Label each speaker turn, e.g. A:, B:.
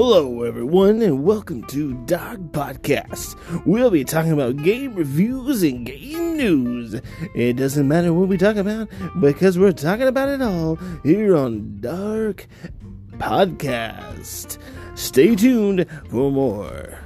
A: Hello, everyone, and welcome to Dog Podcast. We'll be talking about game reviews and game news. It doesn't matter what we talk about because we're talking about it all here on Dark Podcast. Stay tuned for more.